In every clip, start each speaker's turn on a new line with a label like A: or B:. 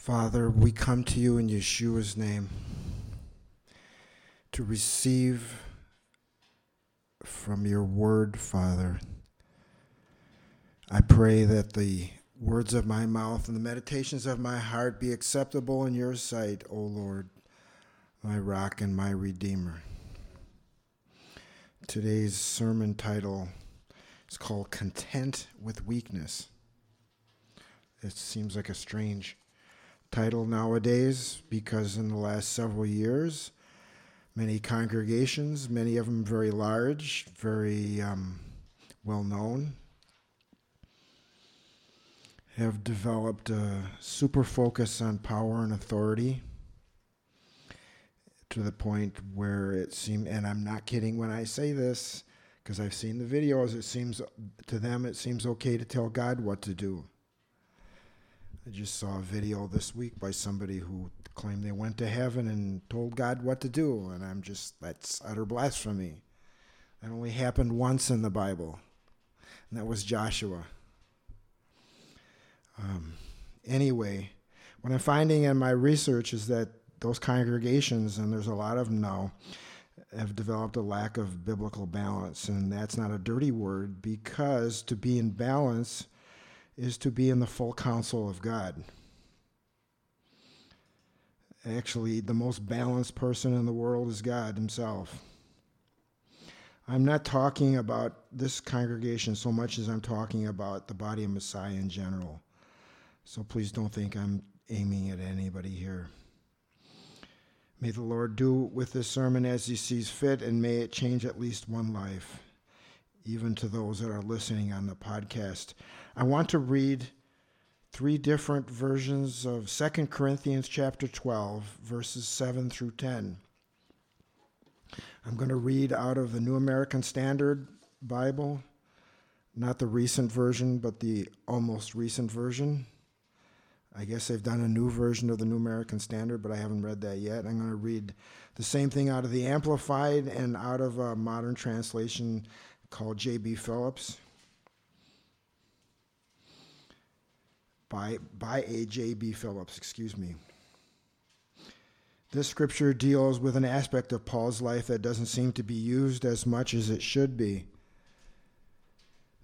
A: Father, we come to you in Yeshua's name to receive from your word, Father. I pray that the words of my mouth and the meditations of my heart be acceptable in your sight, O Lord, my rock and my redeemer. Today's sermon title is called Content with Weakness. It seems like a strange title nowadays because in the last several years, many congregations, many of them very large, very um, well known, have developed a super focus on power and authority to the point where it seems, and I'm not kidding when I say this, because I've seen the videos, it seems to them it seems okay to tell God what to do. I just saw a video this week by somebody who claimed they went to heaven and told God what to do, and I'm just that's utter blasphemy. That only happened once in the Bible, and that was Joshua. Um, anyway, what I'm finding in my research is that those congregations, and there's a lot of them now, have developed a lack of biblical balance, and that's not a dirty word because to be in balance is to be in the full counsel of God. Actually, the most balanced person in the world is God Himself. I'm not talking about this congregation so much as I'm talking about the body of Messiah in general. So please don't think I'm aiming at anybody here. May the Lord do with this sermon as He sees fit, and may it change at least one life, even to those that are listening on the podcast. I want to read three different versions of 2 Corinthians chapter 12, verses 7 through 10. I'm going to read out of the New American Standard Bible, not the recent version, but the almost recent version. I guess they've done a new version of the New American Standard, but I haven't read that yet. I'm going to read the same thing out of the Amplified and out of a modern translation called J.B. Phillips. by, by A. J. B. Phillips, excuse me. This scripture deals with an aspect of Paul's life that doesn't seem to be used as much as it should be.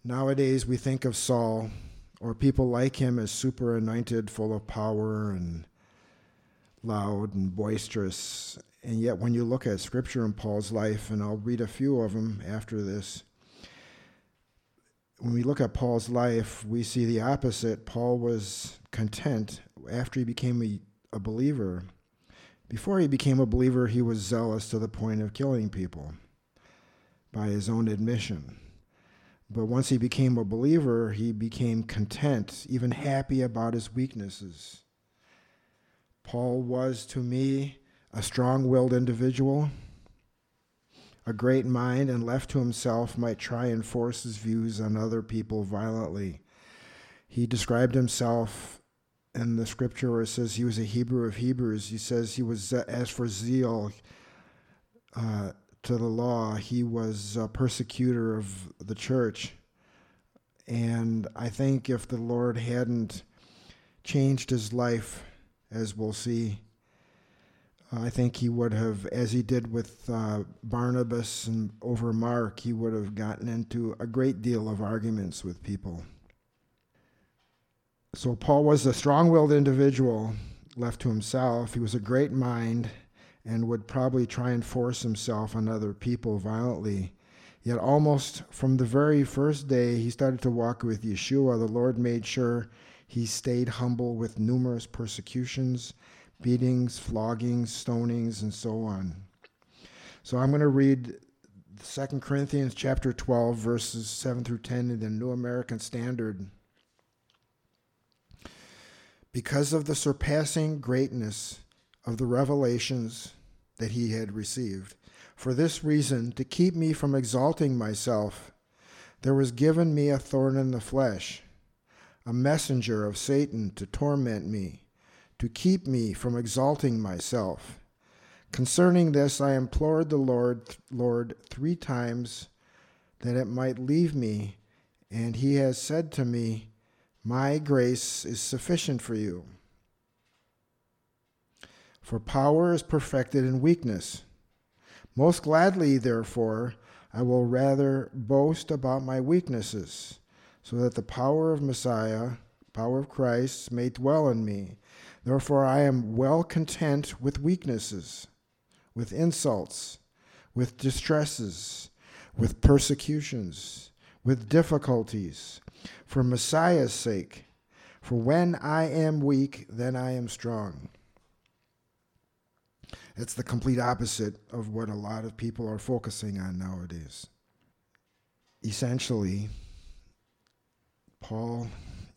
A: Nowadays, we think of Saul or people like him as super anointed, full of power and loud and boisterous. And yet, when you look at scripture in Paul's life, and I'll read a few of them after this, when we look at Paul's life, we see the opposite. Paul was content after he became a, a believer. Before he became a believer, he was zealous to the point of killing people by his own admission. But once he became a believer, he became content, even happy about his weaknesses. Paul was, to me, a strong willed individual a great mind and left to himself might try and force his views on other people violently. He described himself in the scripture where it says he was a Hebrew of Hebrews. He says he was, uh, as for zeal uh, to the law, he was a persecutor of the church. And I think if the Lord hadn't changed his life, as we'll see, I think he would have, as he did with uh, Barnabas and over Mark, he would have gotten into a great deal of arguments with people. So Paul was a strong willed individual left to himself. He was a great mind and would probably try and force himself on other people violently. Yet, almost from the very first day he started to walk with Yeshua, the Lord made sure he stayed humble with numerous persecutions beatings, floggings, stonings, and so on. So I'm going to read 2 Corinthians chapter 12, verses 7 through 10 in the New American Standard. Because of the surpassing greatness of the revelations that he had received, for this reason, to keep me from exalting myself, there was given me a thorn in the flesh, a messenger of Satan to torment me to keep me from exalting myself. Concerning this, I implored the Lord, Lord three times that it might leave me, and he has said to me, My grace is sufficient for you, For power is perfected in weakness. Most gladly, therefore, I will rather boast about my weaknesses, so that the power of Messiah, power of Christ, may dwell in me. Therefore, I am well content with weaknesses, with insults, with distresses, with persecutions, with difficulties, for Messiah's sake. For when I am weak, then I am strong. It's the complete opposite of what a lot of people are focusing on nowadays. Essentially, Paul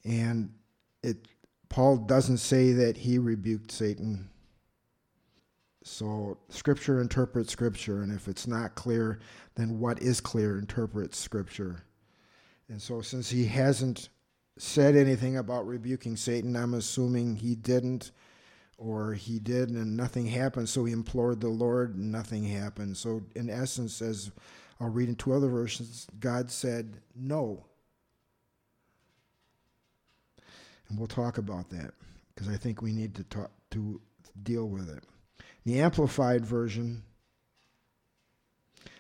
A: and it Paul doesn't say that he rebuked Satan. So scripture interprets scripture and if it's not clear, then what is clear interprets scripture. And so since he hasn't said anything about rebuking Satan, I'm assuming he didn't or he did and nothing happened, so he implored the Lord and nothing happened. So, in essence, as I'll read in two other versions, God said no. And we'll talk about that because I think we need to talk to deal with it. The Amplified Version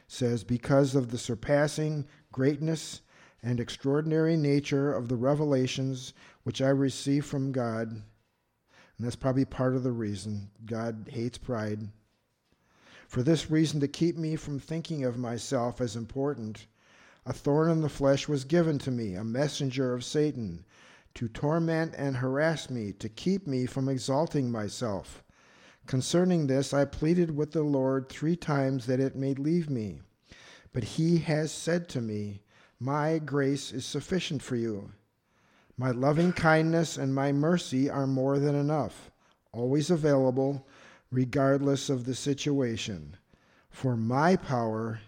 A: says, Because of the surpassing greatness and extraordinary nature of the revelations which I received from God, and that's probably part of the reason God hates pride. For this reason, to keep me from thinking of myself as important, a thorn in the flesh was given to me, a messenger of Satan, to torment and harass me, to keep me from exalting myself. Concerning this, I pleaded with the Lord three times that it may leave me. But he has said to me, My grace is sufficient for you my loving kindness and my mercy are more than enough, always available, regardless of the situation. For my power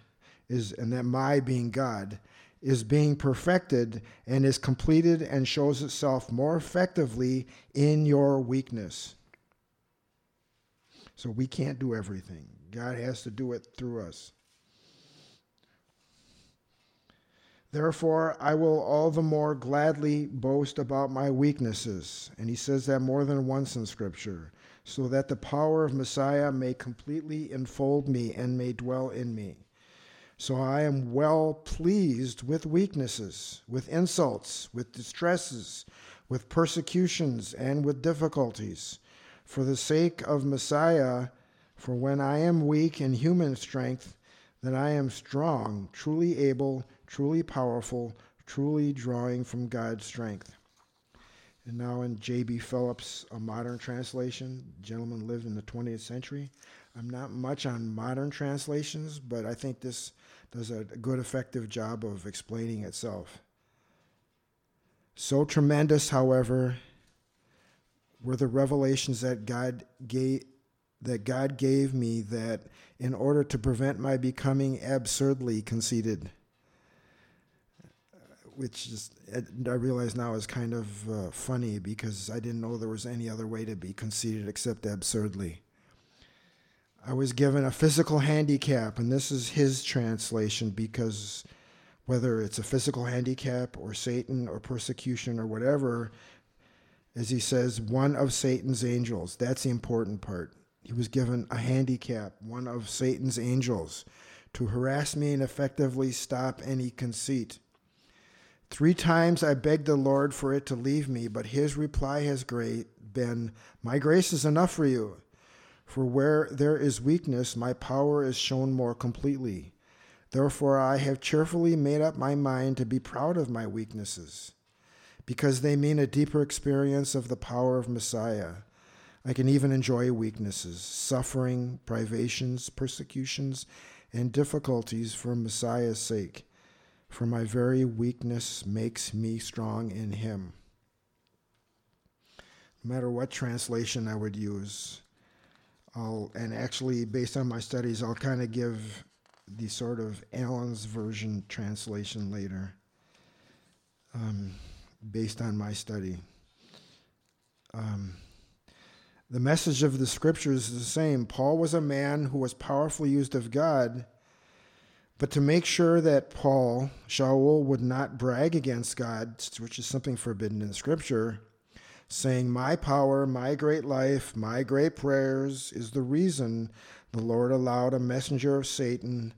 A: is, and that my being God, is being perfected and is completed and shows itself more effectively in your weakness. So we can't do everything. God has to do it through us. Therefore, I will all the more gladly boast about my weaknesses. And he says that more than once in Scripture, so that the power of Messiah may completely enfold me and may dwell in me. So I am well pleased with weaknesses, with insults, with distresses, with persecutions, and with difficulties. For the sake of Messiah, for when I am weak in human strength, then I am strong, truly able truly powerful, truly drawing from God's strength. And now in J.B. Phillips, a modern translation, gentleman lived in the 20th century. I'm not much on modern translations, but I think this does a good, effective job of explaining itself. So tremendous, however, were the revelations that God gave that God gave me that in order to prevent my becoming absurdly conceited which is I realize now is kind of uh, funny because I didn't know there was any other way to be conceited except absurdly. I was given a physical handicap, and this is his translation because whether it's a physical handicap or Satan or persecution or whatever, as he says, one of Satan's angels. That's the important part. He was given a handicap, one of Satan's angels, to harass me and effectively stop any conceit. Three times I begged the Lord for it to leave me, but his reply has great been, My grace is enough for you. For where there is weakness, my power is shown more completely. Therefore, I have cheerfully made up my mind to be proud of my weaknesses, because they mean a deeper experience of the power of Messiah. I can even enjoy weaknesses, suffering, privations, persecutions, and difficulties for Messiah's sake for my very weakness makes me strong in him. No matter what translation I would use, I'll, and actually, based on my studies, I'll kind of give the sort of Allen's version translation later, um, based on my study. Um, the message of the scriptures is the same. Paul was a man who was powerfully used of God but to make sure that Paul, Shaul, would not brag against God, which is something forbidden in Scripture, saying, My power, my great life, my great prayers is the reason the Lord allowed a messenger of Satan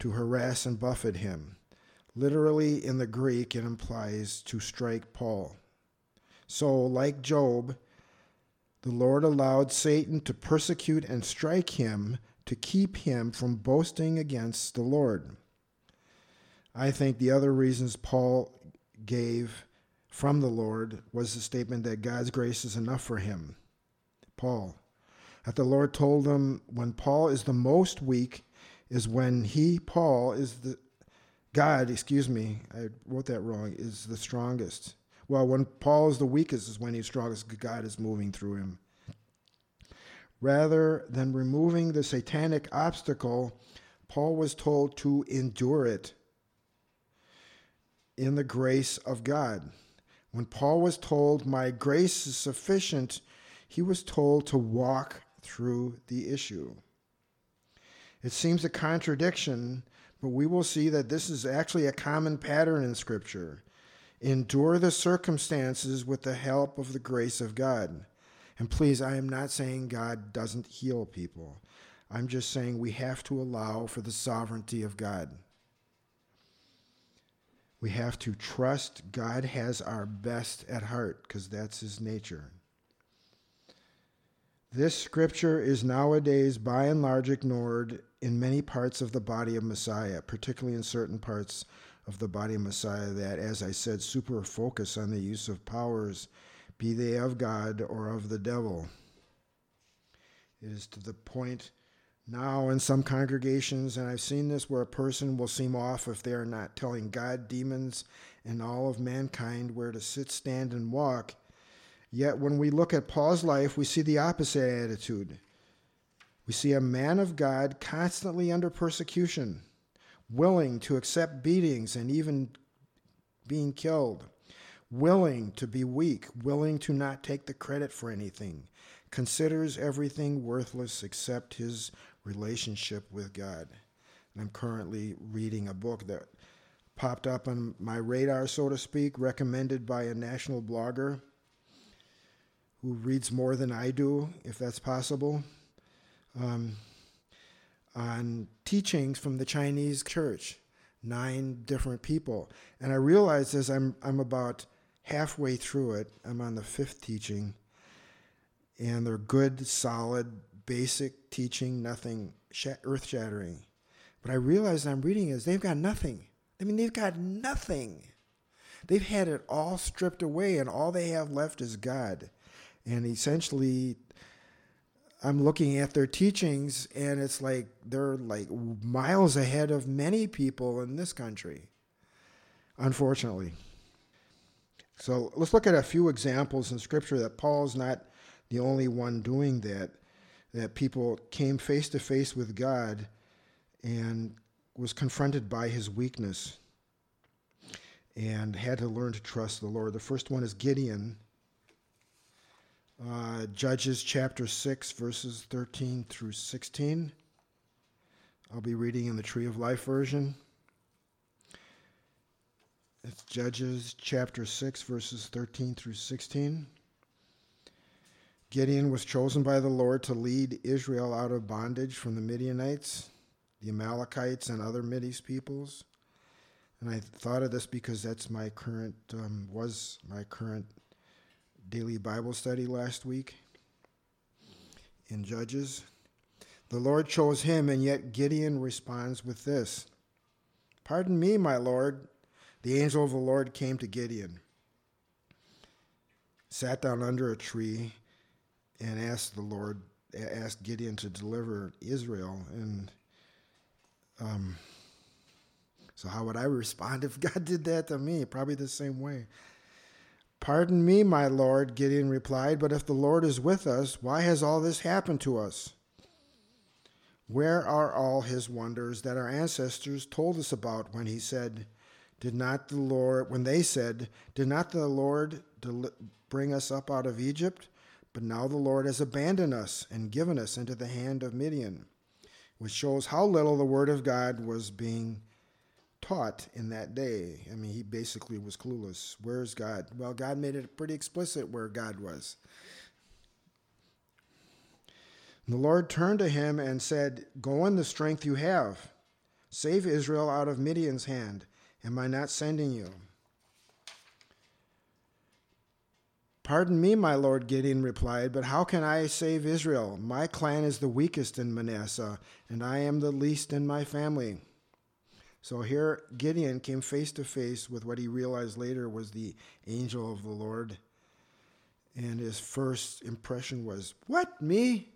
A: to harass and buffet him. Literally, in the Greek, it implies to strike Paul. So, like Job, the Lord allowed Satan to persecute and strike him to keep him from boasting against the Lord. I think the other reasons Paul gave from the Lord was the statement that God's grace is enough for him. Paul. That the Lord told him when Paul is the most weak is when he, Paul, is the God, excuse me, I wrote that wrong, is the strongest. Well, when Paul is the weakest is when he's strongest, God is moving through him. Rather than removing the satanic obstacle, Paul was told to endure it in the grace of God. When Paul was told, My grace is sufficient, he was told to walk through the issue. It seems a contradiction, but we will see that this is actually a common pattern in Scripture. Endure the circumstances with the help of the grace of God. And please, I am not saying God doesn't heal people. I'm just saying we have to allow for the sovereignty of God. We have to trust God has our best at heart because that's his nature. This scripture is nowadays by and large ignored in many parts of the body of Messiah, particularly in certain parts of the body of Messiah that, as I said, super focus on the use of powers, be they of God or of the devil. It is to the point now, in some congregations, and I've seen this where a person will seem off if they are not telling God, demons, and all of mankind where to sit, stand, and walk. Yet, when we look at Paul's life, we see the opposite attitude. We see a man of God constantly under persecution, willing to accept beatings and even being killed, willing to be weak, willing to not take the credit for anything, considers everything worthless except his relationship with God. And I'm currently reading a book that popped up on my radar, so to speak, recommended by a national blogger who reads more than I do, if that's possible, um, on teachings from the Chinese church, nine different people. And I realized as I'm, I'm about halfway through it, I'm on the fifth teaching, and they're good, solid, basic teaching, nothing earth shattering. But I realize I'm reading is they've got nothing. I mean, they've got nothing. They've had it all stripped away, and all they have left is God. And essentially, I'm looking at their teachings, and it's like they're like miles ahead of many people in this country, unfortunately. So let's look at a few examples in Scripture that Paul's not the only one doing that that people came face to face with God and was confronted by his weakness and had to learn to trust the Lord. The first one is Gideon. Uh, Judges chapter 6, verses 13 through 16. I'll be reading in the Tree of Life version. It's Judges chapter 6, verses 13 through 16. Gideon was chosen by the Lord to lead Israel out of bondage from the Midianites, the Amalekites, and other Midi's peoples. And I thought of this because that's my current, um, was my current daily Bible study last week in Judges. The Lord chose him, and yet Gideon responds with this Pardon me, my Lord. The angel of the Lord came to Gideon, sat down under a tree, and asked the Lord, asked Gideon to deliver Israel. And um, so, how would I respond if God did that to me? Probably the same way. Pardon me, my Lord, Gideon replied, but if the Lord is with us, why has all this happened to us? Where are all his wonders that our ancestors told us about when he said, Did not the Lord, when they said, Did not the Lord bring us up out of Egypt? But now the Lord has abandoned us and given us into the hand of Midian, which shows how little the word of God was being taught in that day. I mean, he basically was clueless. Where's God? Well, God made it pretty explicit where God was. The Lord turned to him and said, Go in the strength you have. Save Israel out of Midian's hand. Am I not sending you? Pardon me, my lord, Gideon replied, but how can I save Israel? My clan is the weakest in Manasseh, and I am the least in my family. So here Gideon came face to face with what he realized later was the angel of the Lord. And his first impression was, What, me?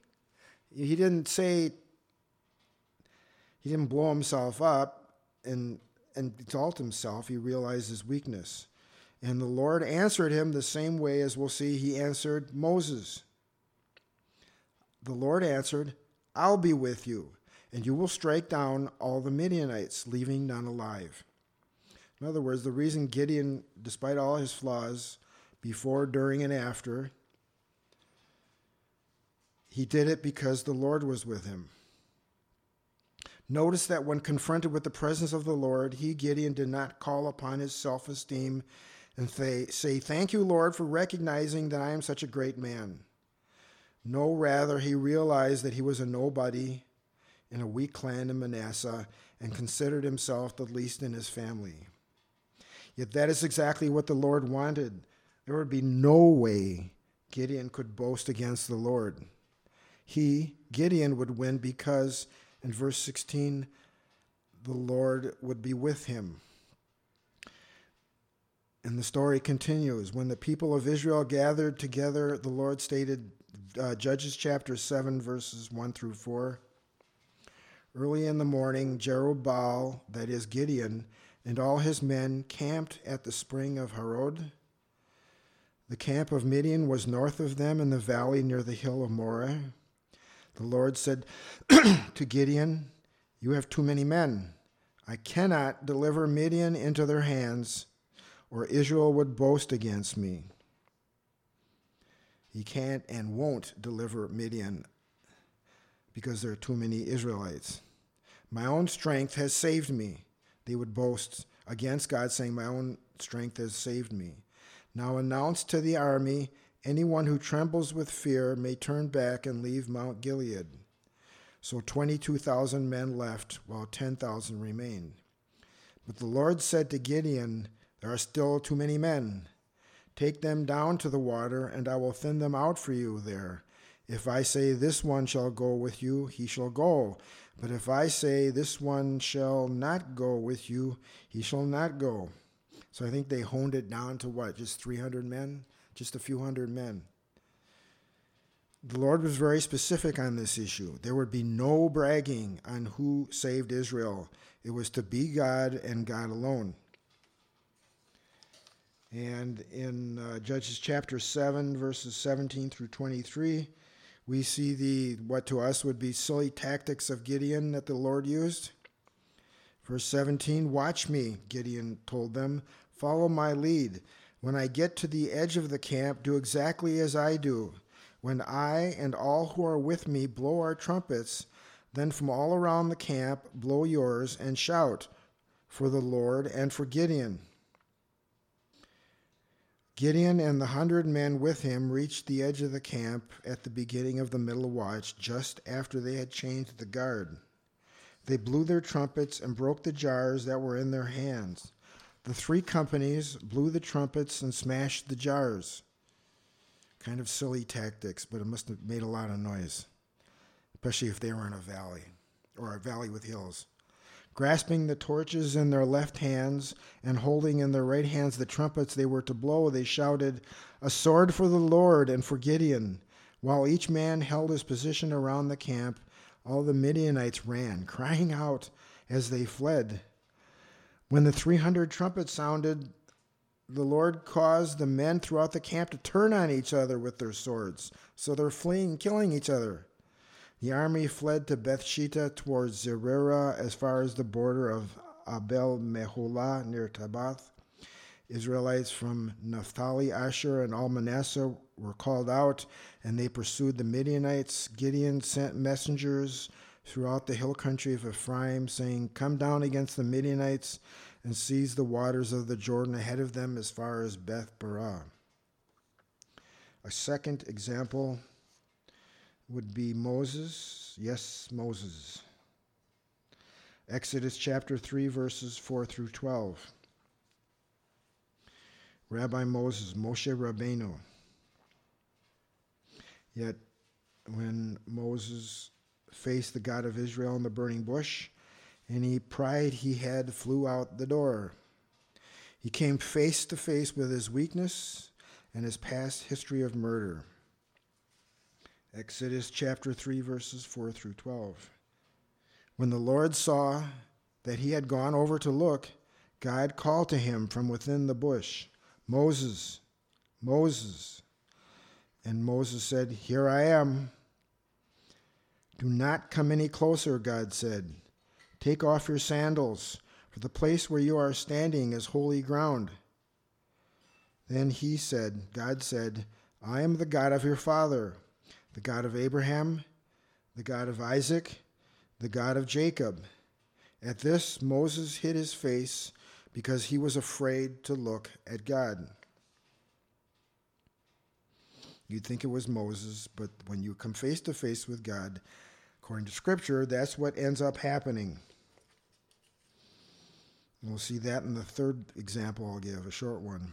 A: He didn't say, he didn't blow himself up and, and exalt himself. He realized his weakness. And the Lord answered him the same way as we'll see he answered Moses. The Lord answered, I'll be with you, and you will strike down all the Midianites, leaving none alive. In other words, the reason Gideon, despite all his flaws, before, during, and after, he did it because the Lord was with him. Notice that when confronted with the presence of the Lord, he, Gideon, did not call upon his self esteem and say, say, Thank you, Lord, for recognizing that I am such a great man. No, rather, he realized that he was a nobody in a weak clan in Manasseh and considered himself the least in his family. Yet that is exactly what the Lord wanted. There would be no way Gideon could boast against the Lord. He, Gideon, would win because, in verse 16, the Lord would be with him. And the story continues. When the people of Israel gathered together, the Lord stated, uh, Judges chapter 7, verses 1 through 4. Early in the morning, Jerubbaal, that is Gideon, and all his men camped at the spring of Harod. The camp of Midian was north of them in the valley near the hill of Moreh. The Lord said to Gideon, You have too many men. I cannot deliver Midian into their hands or Israel would boast against me. He can't and won't deliver Midian because there are too many Israelites. My own strength has saved me. They would boast against God, saying, My own strength has saved me. Now announce to the army anyone who trembles with fear may turn back and leave Mount Gilead. So 22,000 men left, while 10,000 remained. But the Lord said to Gideon, there are still too many men. Take them down to the water, and I will thin them out for you there. If I say, This one shall go with you, he shall go. But if I say, This one shall not go with you, he shall not go. So I think they honed it down to what? Just 300 men? Just a few hundred men. The Lord was very specific on this issue. There would be no bragging on who saved Israel, it was to be God and God alone. And in uh, Judges chapter 7, verses 17 through 23, we see the what to us would be silly tactics of Gideon that the Lord used. Verse 17, Watch me, Gideon told them, follow my lead. When I get to the edge of the camp, do exactly as I do. When I and all who are with me blow our trumpets, then from all around the camp blow yours and shout for the Lord and for Gideon. Gideon and the hundred men with him reached the edge of the camp at the beginning of the middle watch, just after they had changed the guard. They blew their trumpets and broke the jars that were in their hands. The three companies blew the trumpets and smashed the jars. Kind of silly tactics, but it must have made a lot of noise, especially if they were in a valley or a valley with hills. Grasping the torches in their left hands and holding in their right hands the trumpets they were to blow, they shouted, A sword for the Lord and for Gideon. While each man held his position around the camp, all the Midianites ran, crying out as they fled. When the 300 trumpets sounded, the Lord caused the men throughout the camp to turn on each other with their swords. So they're fleeing, killing each other. The army fled to Bethshittah towards Zererah as far as the border of Abel Meholah near Tabbath. Israelites from Naphtali, Asher, and all Manasseh were called out, and they pursued the Midianites. Gideon sent messengers throughout the hill country of Ephraim, saying, Come down against the Midianites and seize the waters of the Jordan ahead of them as far as Beth Barah. A second example would be Moses. Yes, Moses. Exodus chapter 3, verses 4 through 12. Rabbi Moses, Moshe Rabbeinu. Yet, when Moses faced the God of Israel in the burning bush, any pride he had flew out the door. He came face to face with his weakness and his past history of murder. Exodus chapter 3, verses 4 through 12. When the Lord saw that he had gone over to look, God called to him from within the bush, Moses, Moses. And Moses said, Here I am. Do not come any closer, God said. Take off your sandals, for the place where you are standing is holy ground. Then he said, God said, I am the God of your father, the God of Abraham, the God of Isaac, the God of Jacob. At this, Moses hid his face because he was afraid to look at God. You'd think it was Moses, but when you come face to face with God, according to Scripture, that's what ends up happening. We'll see that in the third example I'll give, a short one.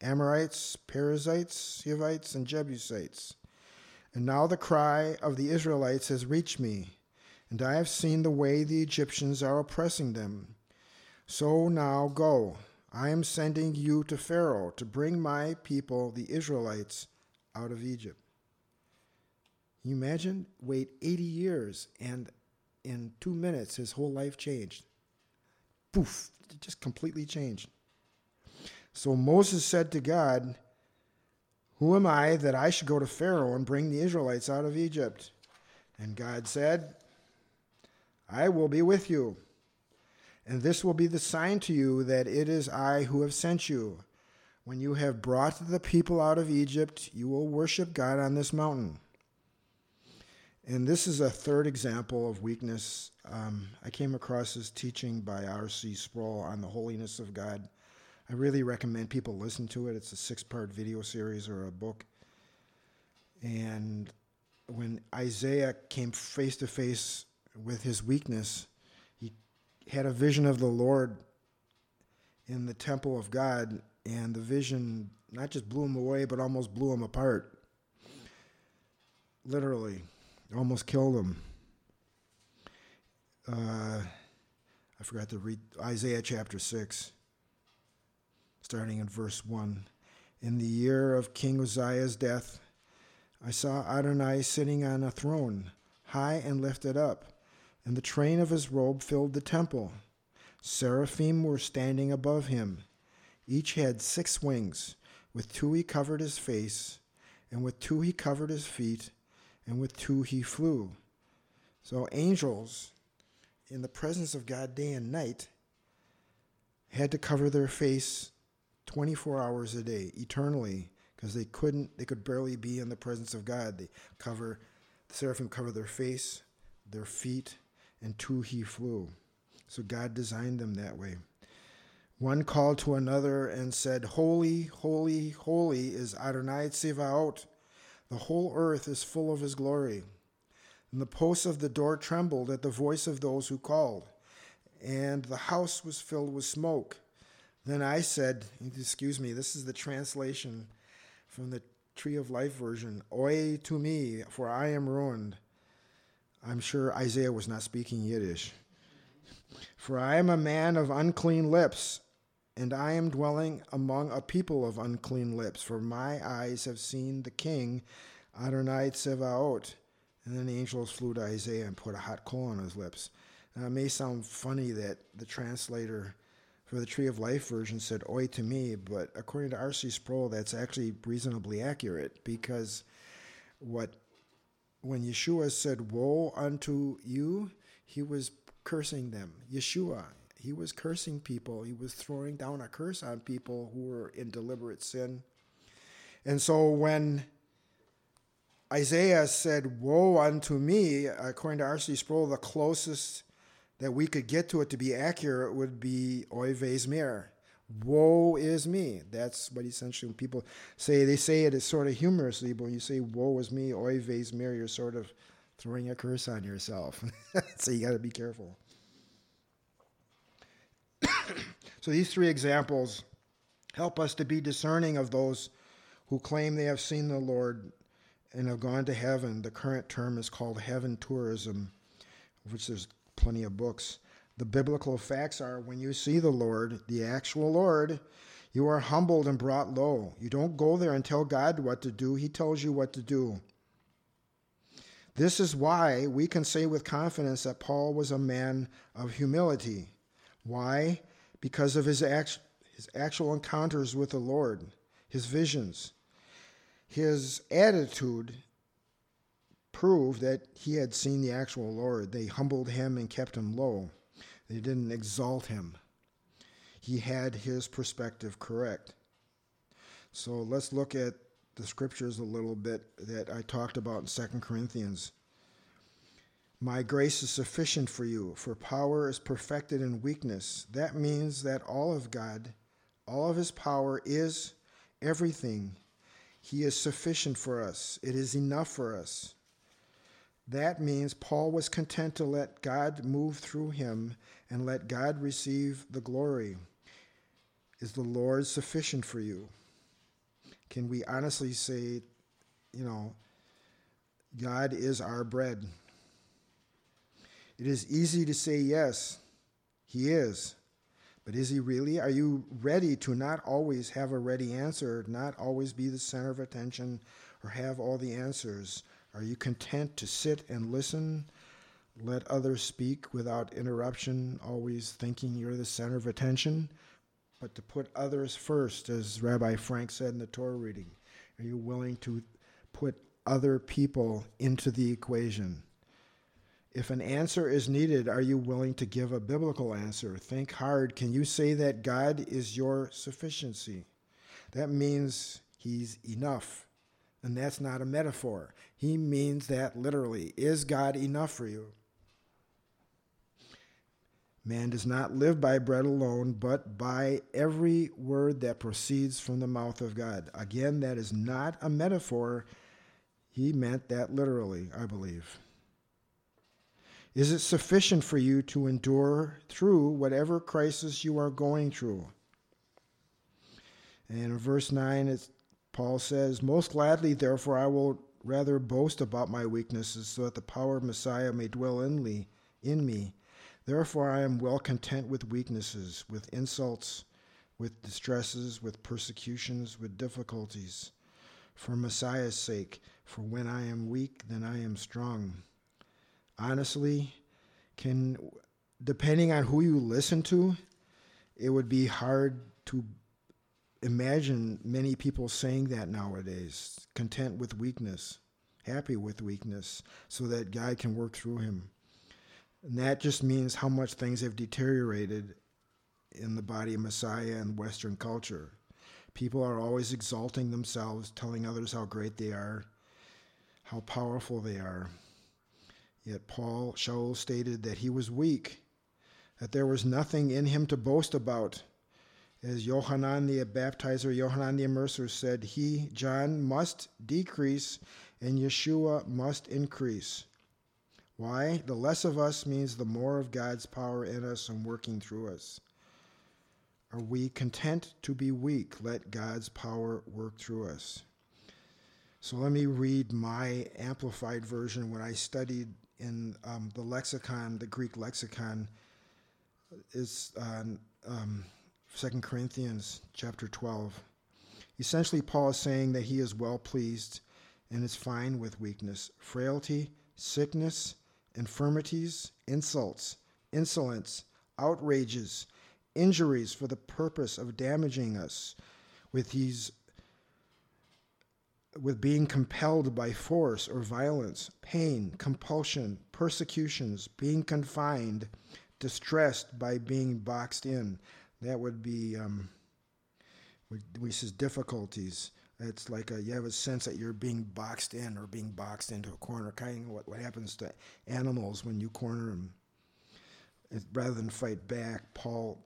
A: Amorites, Perizzites, Hivites, and Jebusites. And now the cry of the Israelites has reached me, and I have seen the way the Egyptians are oppressing them. So now go. I am sending you to Pharaoh to bring my people, the Israelites, out of Egypt. You imagine? Wait 80 years, and in two minutes, his whole life changed. Poof, just completely changed. So Moses said to God, Who am I that I should go to Pharaoh and bring the Israelites out of Egypt? And God said, I will be with you. And this will be the sign to you that it is I who have sent you. When you have brought the people out of Egypt, you will worship God on this mountain. And this is a third example of weakness. Um, I came across this teaching by R.C. Sproul on the holiness of God. I really recommend people listen to it. It's a six part video series or a book. And when Isaiah came face to face with his weakness, he had a vision of the Lord in the temple of God, and the vision not just blew him away, but almost blew him apart. Literally, almost killed him. Uh, I forgot to read Isaiah chapter 6 starting in verse 1. In the year of King Uzziah's death, I saw Adonai sitting on a throne, high and lifted up, and the train of his robe filled the temple. Seraphim were standing above him. Each had six wings. With two he covered his face, and with two he covered his feet, and with two he flew. So angels, in the presence of God day and night, had to cover their face 24 hours a day, eternally, because they couldn't, they could barely be in the presence of God. They cover, the seraphim cover their face, their feet, and two he flew. So God designed them that way. One called to another and said, Holy, holy, holy is Adonai Tsevaot. The whole earth is full of his glory. And the posts of the door trembled at the voice of those who called, and the house was filled with smoke. Then I said, excuse me, this is the translation from the Tree of Life version. Oi to me, for I am ruined. I'm sure Isaiah was not speaking Yiddish. For I am a man of unclean lips, and I am dwelling among a people of unclean lips, for my eyes have seen the king, Adonai Tsevaot. And then the angels flew to Isaiah and put a hot coal on his lips. Uh, it may sound funny that the translator for the Tree of Life version said oi to me, but according to R.C. Sproul, that's actually reasonably accurate because what when Yeshua said woe unto you, he was cursing them. Yeshua, he was cursing people. He was throwing down a curse on people who were in deliberate sin. And so when Isaiah said, Woe unto me, according to R.C. Sproul, the closest that we could get to it to be accurate would be Oy vez mir. Woe is me. That's what essentially people say. They say it is sort of humorously, but when you say woe is me, Oy vez mir, you're sort of throwing a curse on yourself. so you got to be careful. so these three examples help us to be discerning of those who claim they have seen the Lord and have gone to heaven. The current term is called heaven tourism, which there's plenty of books. The biblical facts are when you see the Lord, the actual Lord, you are humbled and brought low. You don't go there and tell God what to do, He tells you what to do. This is why we can say with confidence that Paul was a man of humility. Why? Because of his, act- his actual encounters with the Lord, his visions. His attitude proved that he had seen the actual Lord. They humbled him and kept him low, they didn't exalt him. He had his perspective correct. So let's look at the scriptures a little bit that I talked about in 2 Corinthians. My grace is sufficient for you, for power is perfected in weakness. That means that all of God, all of his power is everything. He is sufficient for us, it is enough for us. That means Paul was content to let God move through him and let God receive the glory. Is the Lord sufficient for you? Can we honestly say, you know, God is our bread? It is easy to say yes, He is. But is He really? Are you ready to not always have a ready answer, not always be the center of attention, or have all the answers? Are you content to sit and listen, let others speak without interruption, always thinking you're the center of attention, but to put others first, as Rabbi Frank said in the Torah reading? Are you willing to put other people into the equation? If an answer is needed, are you willing to give a biblical answer? Think hard. Can you say that God is your sufficiency? That means He's enough. And that's not a metaphor. He means that literally. Is God enough for you? Man does not live by bread alone, but by every word that proceeds from the mouth of God. Again, that is not a metaphor. He meant that literally, I believe. Is it sufficient for you to endure through whatever crisis you are going through? And in verse 9, it's Paul says, Most gladly, therefore, I will rather boast about my weaknesses, so that the power of Messiah may dwell in me. In me. Therefore, I am well content with weaknesses, with insults, with distresses, with persecutions, with difficulties, for Messiah's sake. For when I am weak, then I am strong. Honestly, can depending on who you listen to, it would be hard to imagine many people saying that nowadays content with weakness, happy with weakness, so that God can work through him. And that just means how much things have deteriorated in the body of Messiah and Western culture. People are always exalting themselves, telling others how great they are, how powerful they are. Yet Paul Shaul stated that he was weak, that there was nothing in him to boast about as Yohanan the baptizer, Yohanan the immerser said, He, John, must decrease and Yeshua must increase. Why? The less of us means the more of God's power in us and working through us. Are we content to be weak? Let God's power work through us. So let me read my amplified version when I studied in um, the lexicon, the Greek lexicon. It's um, 2 Corinthians chapter 12. Essentially, Paul is saying that he is well pleased and is fine with weakness, frailty, sickness, infirmities, insults, insolence, outrages, injuries for the purpose of damaging us with these with being compelled by force or violence, pain, compulsion, persecutions, being confined, distressed by being boxed in. That would be, um, we says difficulties. It's like a, you have a sense that you're being boxed in or being boxed into a corner, kind of what, what happens to animals when you corner them. It, rather than fight back, Paul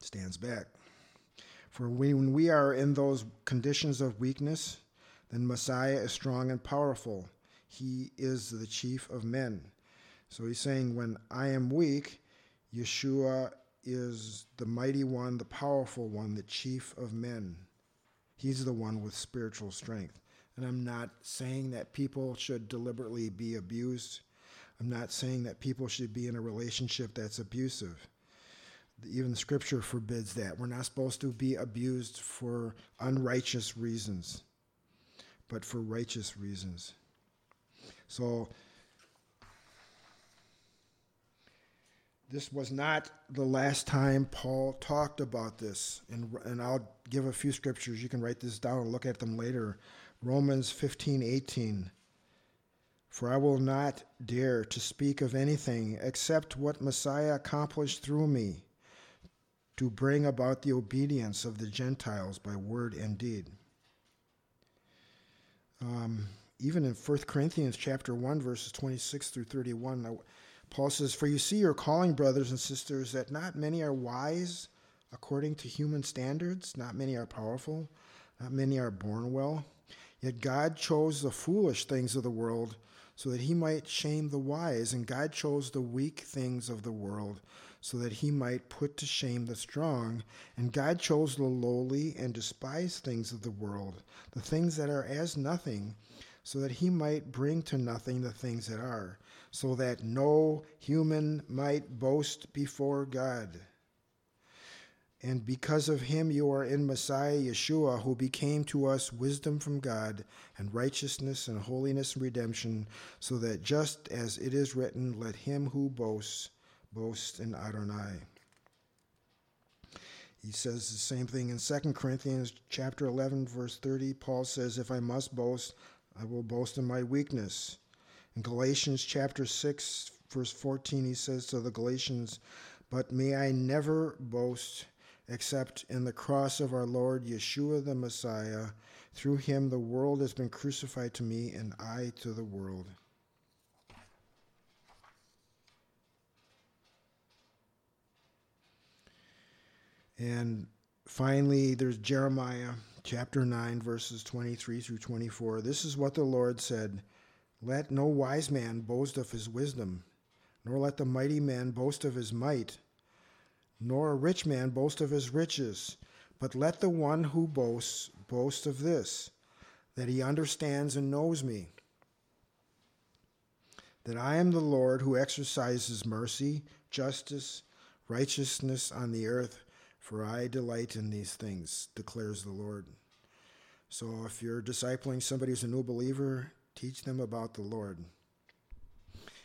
A: stands back. For when we are in those conditions of weakness, then Messiah is strong and powerful. He is the chief of men. So he's saying, when I am weak, Yeshua is the mighty one, the powerful one, the chief of men. He's the one with spiritual strength. And I'm not saying that people should deliberately be abused. I'm not saying that people should be in a relationship that's abusive even scripture forbids that. We're not supposed to be abused for unrighteous reasons, but for righteous reasons. So, this was not the last time Paul talked about this. And, and I'll give a few scriptures. You can write this down and look at them later. Romans 15 18. For I will not dare to speak of anything except what Messiah accomplished through me to bring about the obedience of the Gentiles by word and deed. Um, even in 1 Corinthians chapter 1, verses 26 through 31, Paul says, For you see your calling, brothers and sisters, that not many are wise according to human standards, not many are powerful, not many are born well. Yet God chose the foolish things of the world so that he might shame the wise, and God chose the weak things of the world so that he might put to shame the strong. And God chose the lowly and despised things of the world, the things that are as nothing, so that he might bring to nothing the things that are, so that no human might boast before God. And because of him, you are in Messiah Yeshua, who became to us wisdom from God, and righteousness, and holiness, and redemption, so that just as it is written, let him who boasts boast in Adonai. He says the same thing in 2 Corinthians chapter 11 verse 30. Paul says, "If I must boast, I will boast in my weakness." In Galatians chapter 6 verse 14, he says to the Galatians, "But may I never boast except in the cross of our Lord Yeshua the Messiah. Through him the world has been crucified to me and I to the world." And finally, there's Jeremiah chapter 9, verses 23 through 24. This is what the Lord said Let no wise man boast of his wisdom, nor let the mighty man boast of his might, nor a rich man boast of his riches, but let the one who boasts boast of this, that he understands and knows me. That I am the Lord who exercises mercy, justice, righteousness on the earth. For I delight in these things, declares the Lord. So if you're discipling somebody who's a new believer, teach them about the Lord.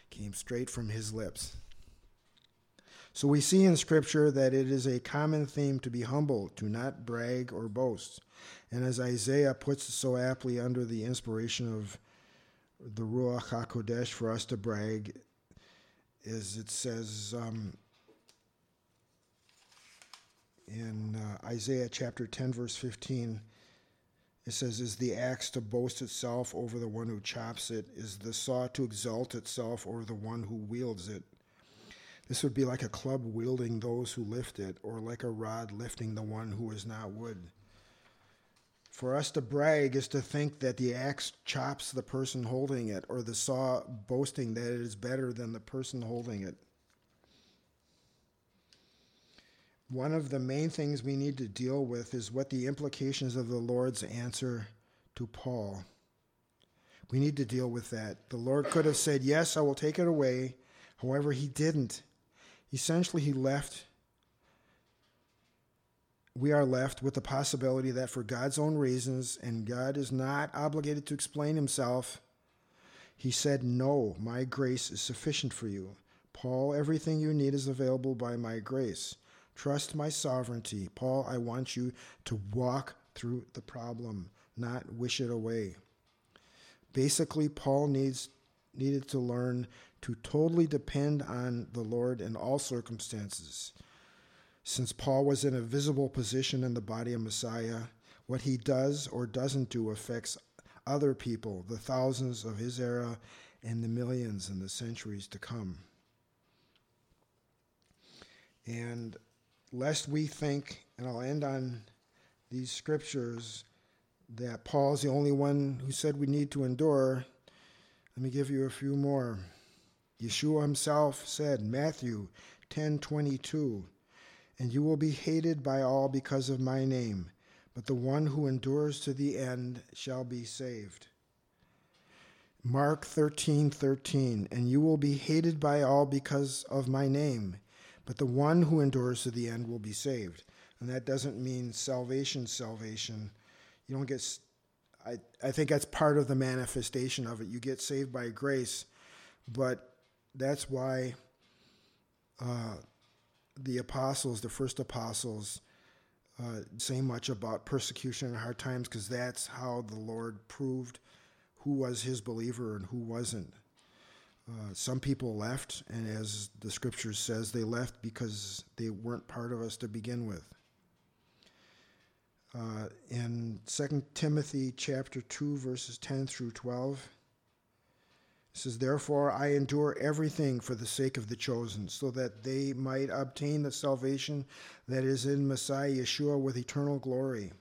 A: Came straight from his lips. So we see in Scripture that it is a common theme to be humble, to not brag or boast. And as Isaiah puts it so aptly under the inspiration of the Ruach HaKodesh for us to brag, is it says, um, in uh, Isaiah chapter 10, verse 15, it says, Is the axe to boast itself over the one who chops it? Is the saw to exalt itself over the one who wields it? This would be like a club wielding those who lift it, or like a rod lifting the one who is not wood. For us to brag is to think that the axe chops the person holding it, or the saw boasting that it is better than the person holding it. One of the main things we need to deal with is what the implications of the Lord's answer to Paul. We need to deal with that. The Lord could have said, Yes, I will take it away. However, he didn't. Essentially, he left. We are left with the possibility that for God's own reasons, and God is not obligated to explain himself, He said, No, my grace is sufficient for you. Paul, everything you need is available by my grace. Trust my sovereignty. Paul, I want you to walk through the problem, not wish it away. Basically, Paul needs needed to learn to totally depend on the Lord in all circumstances. Since Paul was in a visible position in the body of Messiah, what he does or doesn't do affects other people, the thousands of his era, and the millions in the centuries to come. And lest we think, and I'll end on these scriptures, that Paul's the only one who said we need to endure, let me give you a few more. Yeshua himself said, Matthew 10:22, "And you will be hated by all because of my name, but the one who endures to the end shall be saved." Mark 13:13, "And you will be hated by all because of my name, but the one who endures to the end will be saved." And that doesn't mean salvation salvation. You don't get I, I think that's part of the manifestation of it. You get saved by grace, but that's why uh, the apostles, the first apostles, uh, say much about persecution and hard times because that's how the Lord proved who was his believer and who wasn't. Uh, some people left, and as the scripture says, they left because they weren't part of us to begin with. Uh, in 2 Timothy chapter 2, verses 10 through 12, it says, Therefore I endure everything for the sake of the chosen, so that they might obtain the salvation that is in Messiah Yeshua with eternal glory.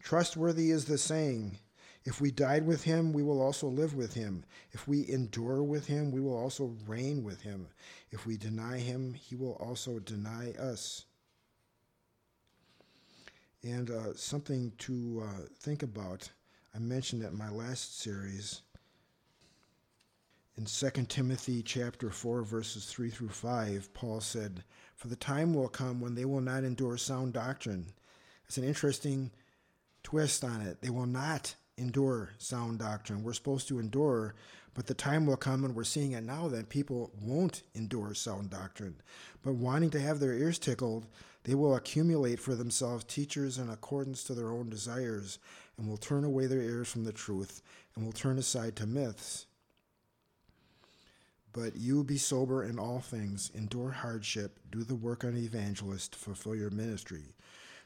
A: Trustworthy is the saying, If we died with him, we will also live with him. If we endure with him, we will also reign with him. If we deny him, he will also deny us. And uh, something to uh, think about, I mentioned it in my last series in 2 Timothy chapter 4 verses 3 through 5, Paul said, "For the time will come when they will not endure sound doctrine." It's an interesting twist on it. They will not endure sound doctrine. We're supposed to endure, but the time will come, and we're seeing it now, that people won't endure sound doctrine. But wanting to have their ears tickled, they will accumulate for themselves teachers in accordance to their own desires, and will turn away their ears from the truth, and will turn aside to myths. But you be sober in all things, endure hardship, do the work of an evangelist, fulfill your ministry.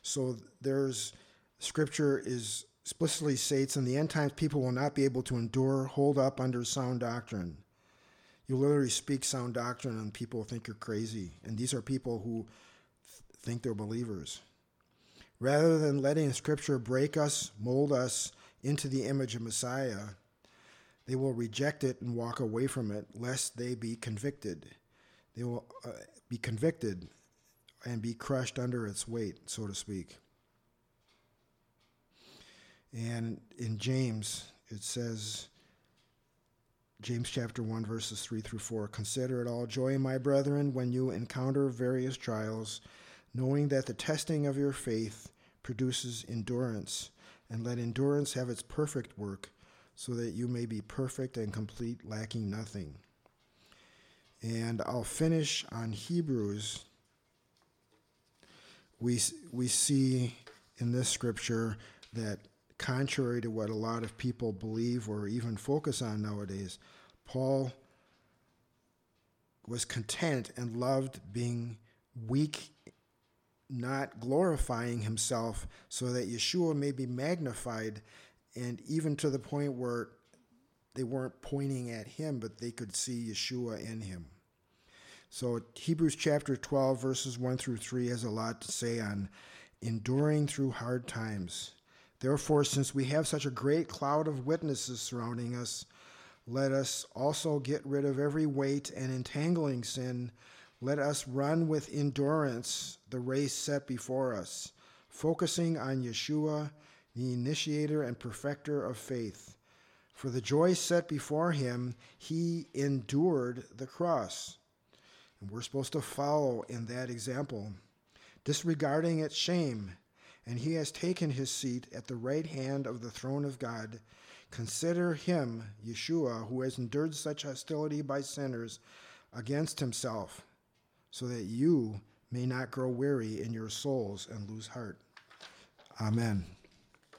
A: So there's scripture is explicitly states in the end times people will not be able to endure, hold up under sound doctrine. You literally speak sound doctrine and people think you're crazy. And these are people who th- think they're believers. Rather than letting scripture break us, mold us into the image of Messiah, they will reject it and walk away from it, lest they be convicted. They will uh, be convicted and be crushed under its weight, so to speak. And in James, it says, James chapter 1, verses 3 through 4 Consider it all joy, my brethren, when you encounter various trials, knowing that the testing of your faith produces endurance, and let endurance have its perfect work so that you may be perfect and complete, lacking nothing. And I'll finish on Hebrews. We, we see in this scripture that, contrary to what a lot of people believe or even focus on nowadays, Paul was content and loved being weak, not glorifying himself, so that Yeshua may be magnified and even to the point where they weren't pointing at him, but they could see Yeshua in him. So Hebrews chapter 12, verses 1 through 3 has a lot to say on enduring through hard times. Therefore, since we have such a great cloud of witnesses surrounding us, let us also get rid of every weight and entangling sin. Let us run with endurance the race set before us, focusing on Yeshua the initiator and perfecter of faith. For the joy set before him, he endured the cross. And we're supposed to follow in that example, disregarding its shame. And he has taken his seat at the right hand of the throne of God. Consider him, Yeshua, who has endured such hostility by sinners against himself, so that you may not grow weary in your souls and lose heart. Amen.